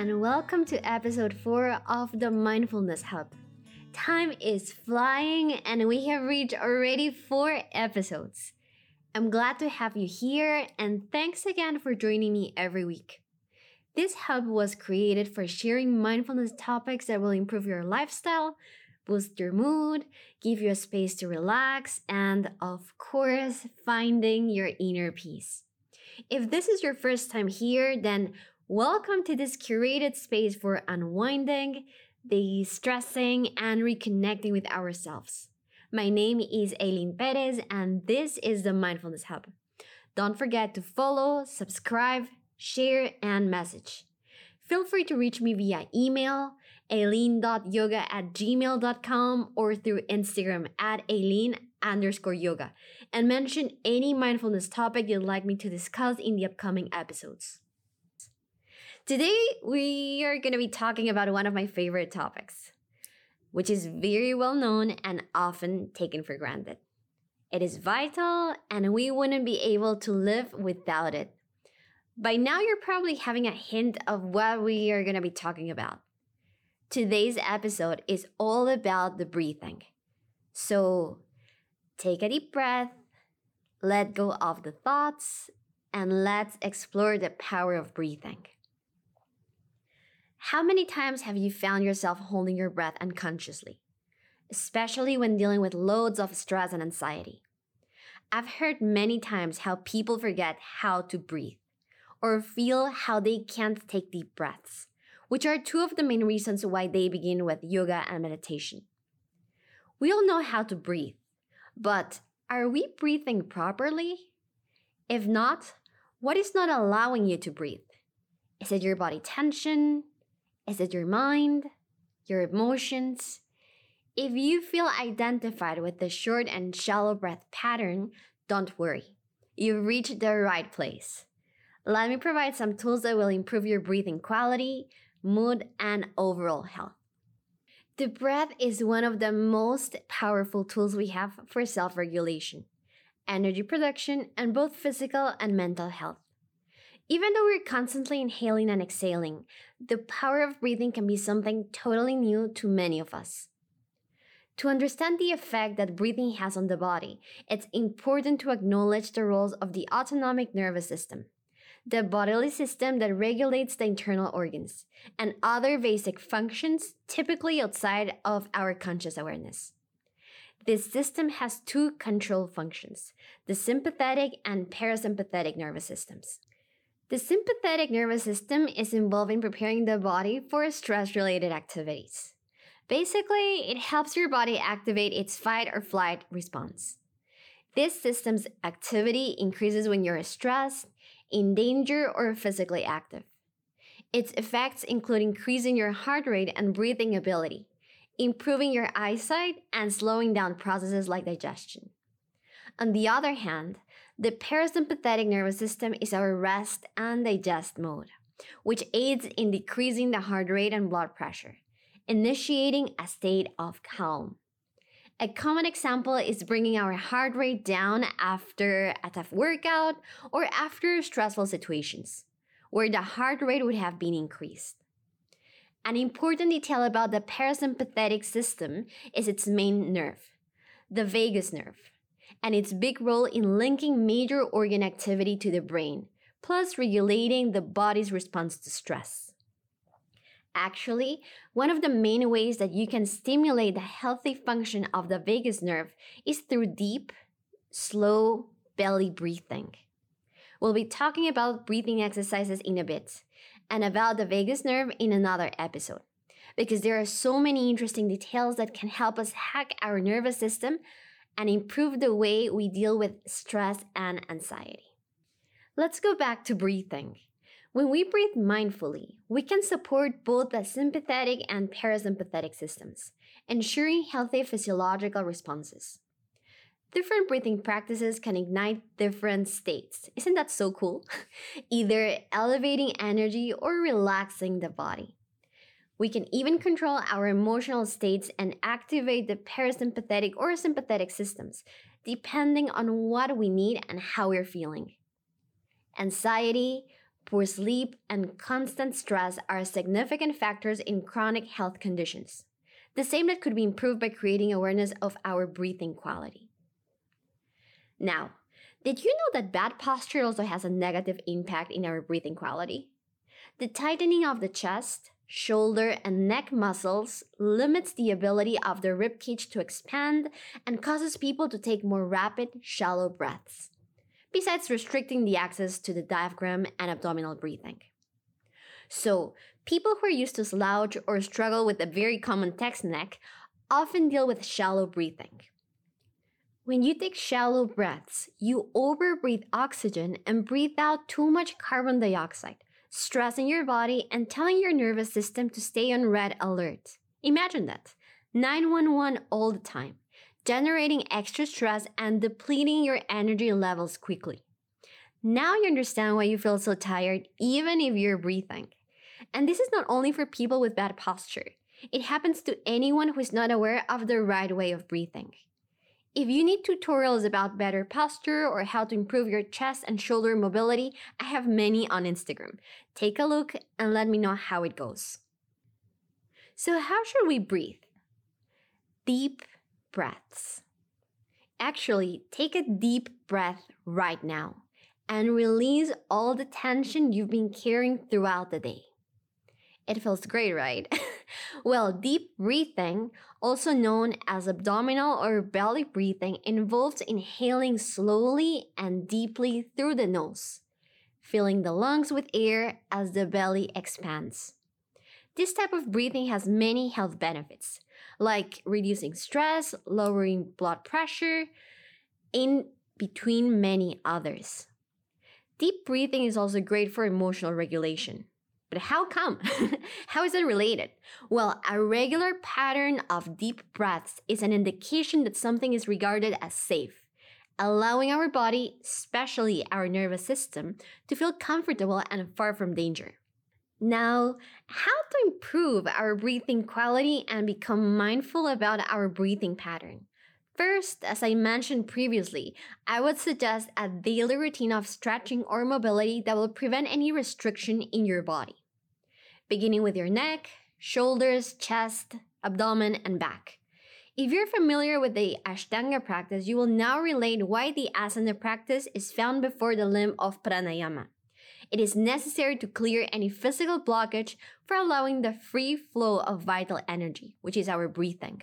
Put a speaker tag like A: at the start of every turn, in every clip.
A: and welcome to episode 4 of the Mindfulness Hub. Time is flying, and we have reached already 4 episodes. I'm glad to have you here, and thanks again for joining me every week. This hub was created for sharing mindfulness topics that will improve your lifestyle, boost your mood, give you a space to relax, and of course, finding your inner peace. If this is your first time here, then welcome to this curated space for unwinding, de stressing, and reconnecting with ourselves. My name is Aileen Perez, and this is the Mindfulness Hub. Don't forget to follow, subscribe, share, and message. Feel free to reach me via email, aileen.yoga at gmail.com or through Instagram at aileen underscore yoga and mention any mindfulness topic you'd like me to discuss in the upcoming episodes. Today, we are going to be talking about one of my favorite topics, which is very well known and often taken for granted. It is vital, and we wouldn't be able to live without it. By now, you're probably having a hint of what we are going to be talking about. Today's episode is all about the breathing. So, take a deep breath, let go of the thoughts, and let's explore the power of breathing. How many times have you found yourself holding your breath unconsciously, especially when dealing with loads of stress and anxiety? I've heard many times how people forget how to breathe or feel how they can't take deep breaths, which are two of the main reasons why they begin with yoga and meditation. We all know how to breathe, but are we breathing properly? If not, what is not allowing you to breathe? Is it your body tension? Is it your mind? Your emotions? If you feel identified with the short and shallow breath pattern, don't worry. You've reached the right place. Let me provide some tools that will improve your breathing quality, mood, and overall health. The breath is one of the most powerful tools we have for self regulation, energy production, and both physical and mental health. Even though we're constantly inhaling and exhaling, the power of breathing can be something totally new to many of us. To understand the effect that breathing has on the body, it's important to acknowledge the roles of the autonomic nervous system the bodily system that regulates the internal organs, and other basic functions typically outside of our conscious awareness. This system has two control functions the sympathetic and parasympathetic nervous systems. The sympathetic nervous system is involved in preparing the body for stress related activities. Basically, it helps your body activate its fight or flight response. This system's activity increases when you're stressed, in danger, or physically active. Its effects include increasing your heart rate and breathing ability, improving your eyesight, and slowing down processes like digestion. On the other hand, the parasympathetic nervous system is our rest and digest mode, which aids in decreasing the heart rate and blood pressure, initiating a state of calm. A common example is bringing our heart rate down after a tough workout or after stressful situations, where the heart rate would have been increased. An important detail about the parasympathetic system is its main nerve, the vagus nerve, and its big role in linking major organ activity to the brain, plus regulating the body's response to stress. Actually, one of the main ways that you can stimulate the healthy function of the vagus nerve is through deep, slow belly breathing. We'll be talking about breathing exercises in a bit and about the vagus nerve in another episode because there are so many interesting details that can help us hack our nervous system and improve the way we deal with stress and anxiety. Let's go back to breathing. When we breathe mindfully, we can support both the sympathetic and parasympathetic systems, ensuring healthy physiological responses. Different breathing practices can ignite different states. Isn't that so cool? Either elevating energy or relaxing the body. We can even control our emotional states and activate the parasympathetic or sympathetic systems, depending on what we need and how we're feeling. Anxiety, poor sleep, and constant stress are significant factors in chronic health conditions. The same that could be improved by creating awareness of our breathing quality. Now, did you know that bad posture also has a negative impact in our breathing quality? The tightening of the chest, shoulder, and neck muscles limits the ability of the rib cage to expand and causes people to take more rapid, shallow breaths, besides restricting the access to the diaphragm and abdominal breathing. So, people who are used to slouch or struggle with a very common text neck often deal with shallow breathing. When you take shallow breaths, you overbreathe oxygen and breathe out too much carbon dioxide, stressing your body and telling your nervous system to stay on red alert. Imagine that 911 all the time, generating extra stress and depleting your energy levels quickly. Now you understand why you feel so tired, even if you're breathing. And this is not only for people with bad posture, it happens to anyone who is not aware of the right way of breathing. If you need tutorials about better posture or how to improve your chest and shoulder mobility, I have many on Instagram. Take a look and let me know how it goes. So, how should we breathe? Deep breaths. Actually, take a deep breath right now and release all the tension you've been carrying throughout the day. It feels great, right? well, deep breathing, also known as abdominal or belly breathing, involves inhaling slowly and deeply through the nose, filling the lungs with air as the belly expands. This type of breathing has many health benefits, like reducing stress, lowering blood pressure, in between many others. Deep breathing is also great for emotional regulation. But how come? how is it related? Well, a regular pattern of deep breaths is an indication that something is regarded as safe, allowing our body, especially our nervous system, to feel comfortable and far from danger. Now, how to improve our breathing quality and become mindful about our breathing pattern? First, as I mentioned previously, I would suggest a daily routine of stretching or mobility that will prevent any restriction in your body beginning with your neck, shoulders, chest, abdomen, and back. If you're familiar with the Ashtanga practice, you will now relate why the asana practice is found before the limb of pranayama. It is necessary to clear any physical blockage for allowing the free flow of vital energy, which is our breathing.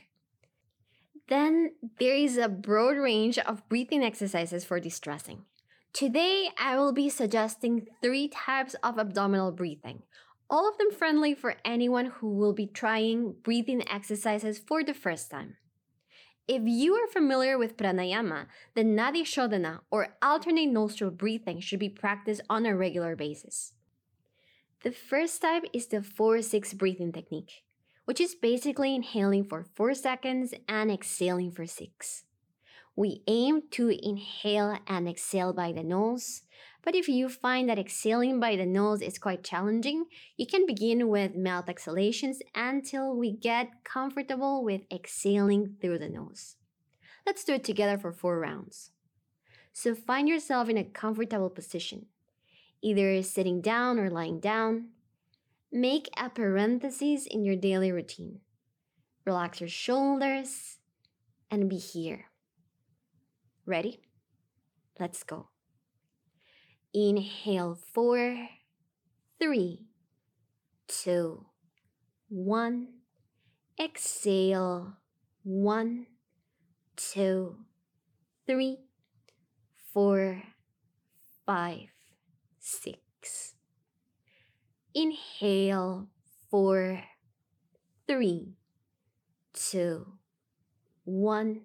A: Then there is a broad range of breathing exercises for distressing. Today, I will be suggesting three types of abdominal breathing all of them friendly for anyone who will be trying breathing exercises for the first time. If you are familiar with pranayama, then nadi shodhana or alternate nostril breathing should be practiced on a regular basis. The first type is the 4 6 breathing technique, which is basically inhaling for 4 seconds and exhaling for 6. We aim to inhale and exhale by the nose, but if you find that exhaling by the nose is quite challenging, you can begin with mouth exhalations until we get comfortable with exhaling through the nose. Let's do it together for four rounds. So find yourself in a comfortable position, either sitting down or lying down. Make a parenthesis in your daily routine. Relax your shoulders and be here. Ready? Let's go. Inhale four, three, two, one. Exhale one, two, three, four, five, six. Inhale four, three, two, one.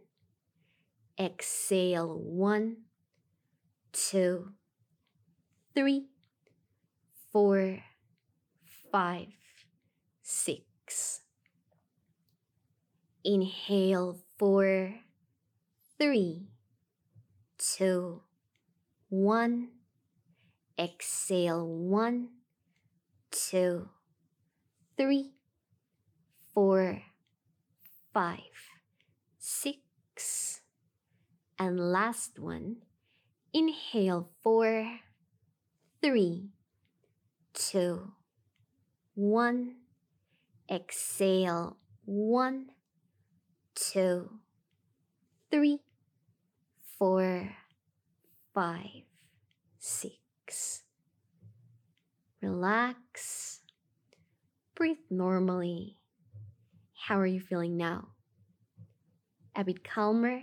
A: Exhale one, two, three, four, five, six. Inhale four, three, two, one. Exhale one, two, three, four, five, six. And last one, inhale four, three, two, one. Exhale, one, two, three, four, five, six. Relax. Breathe normally. How are you feeling now? A bit calmer?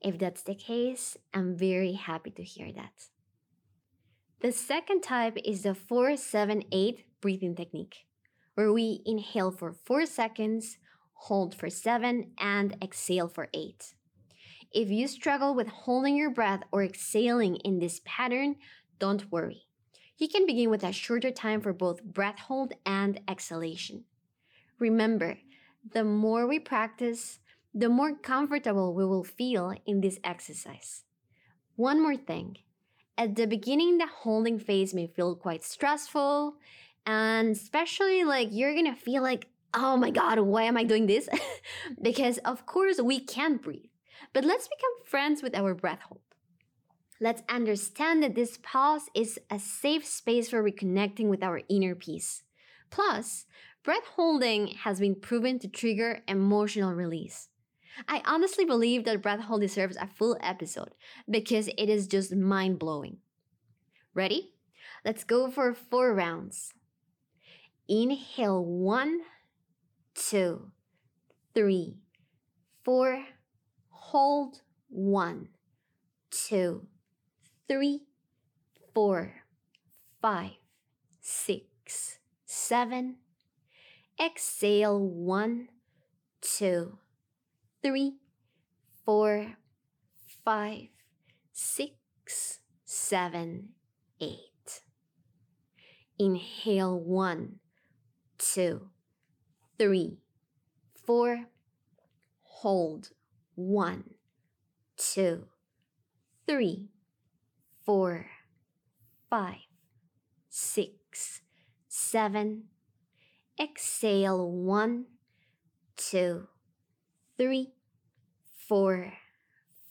A: If that's the case, I'm very happy to hear that. The second type is the 478 breathing technique, where we inhale for 4 seconds, hold for 7, and exhale for 8. If you struggle with holding your breath or exhaling in this pattern, don't worry. You can begin with a shorter time for both breath hold and exhalation. Remember, the more we practice, the more comfortable we will feel in this exercise. One more thing. At the beginning, the holding phase may feel quite stressful, and especially like you're gonna feel like, oh my god, why am I doing this? because of course we can't breathe. But let's become friends with our breath hold. Let's understand that this pause is a safe space for reconnecting with our inner peace. Plus, breath holding has been proven to trigger emotional release. I honestly believe that breath hold deserves a full episode because it is just mind blowing. Ready? Let's go for four rounds. Inhale one, two, three, four. Hold one, two, three, four, five, six, seven. Exhale one, two, three, four, five, six, seven, eight. Inhale one, two, three, four. Hold one, two, three, four, five, six, seven. Exhale one, two, three, four,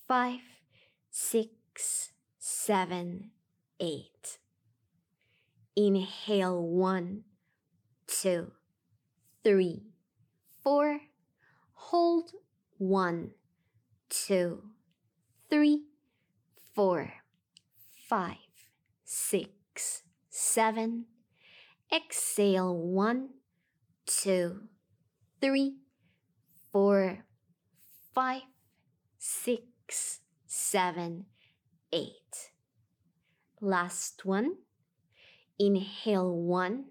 A: five, six, seven, eight. Inhale one, two, three, four. Hold one, two, three, four, five, six, seven. Exhale one, two, three, four, five, six, seven, eight. Last one. Inhale one,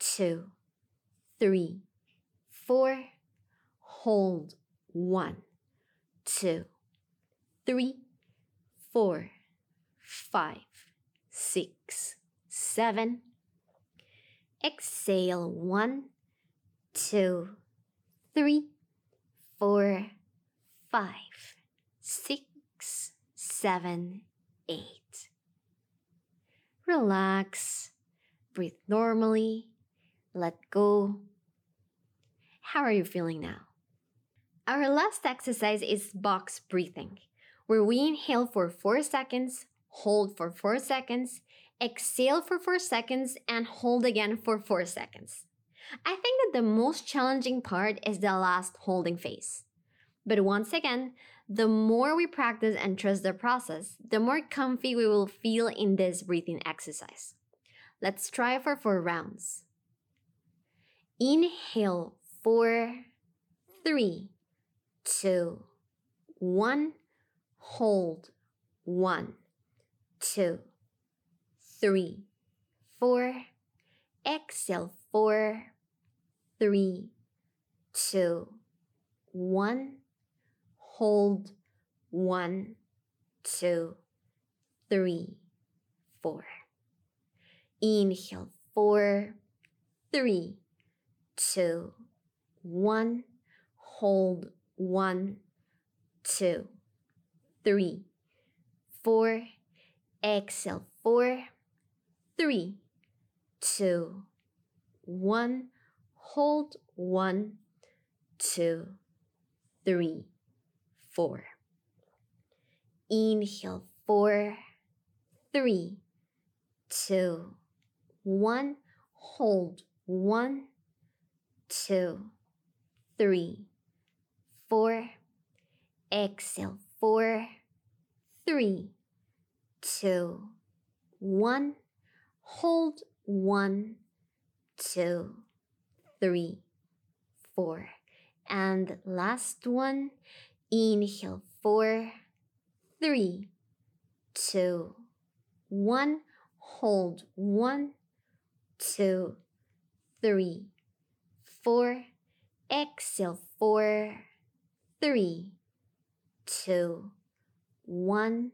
A: two, three, four. Hold one, two, three, four, five, six, seven. Exhale one, two, three, four, five, six, seven, eight. Relax, breathe normally, let go. How are you feeling now? Our last exercise is box breathing, where we inhale for 4 seconds, hold for 4 seconds, exhale for 4 seconds, and hold again for 4 seconds. I think that the most challenging part is the last holding phase. But once again, the more we practice and trust the process, the more comfy we will feel in this breathing exercise. Let's try for four rounds. Inhale, four, three, two, one. Hold, one, two, three, four. Exhale, four, three, two, one. Hold, one, two, three, four. Inhale, four, three, two, one. Hold, one, two, three, four. Exhale, four, three, two, one. Hold, one, two, three, four. Inhale, four, three, two, one, hold, one, two, three, four, exhale, four, three, two, one, hold, one, two, three, four. And last one, inhale, four, three, two, one, hold, one, two, three, four, exhale, four, three, two, one,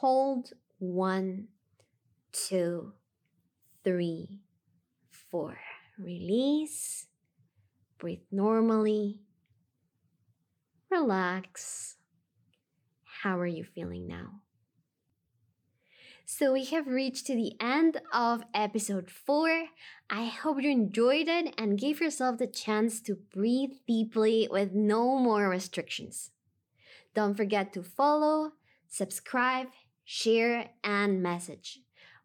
A: hold, one, two, three, four. Release, breathe normally, relax. How are you feeling now? So we have reached to the end of episode 4. I hope you enjoyed it and gave yourself the chance to breathe deeply with no more restrictions. Don't forget to follow, subscribe, share, and message.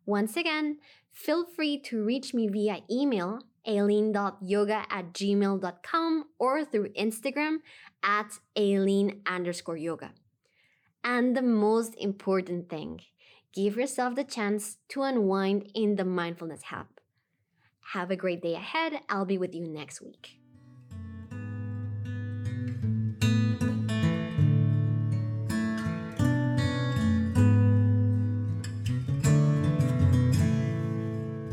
A: Once again, feel free to reach me via email aileen.yoga at gmail.com or through Instagram at aileen underscore yoga. And the most important thing, give yourself the chance to unwind in the mindfulness hub. Have a great day ahead. I'll be with you next week.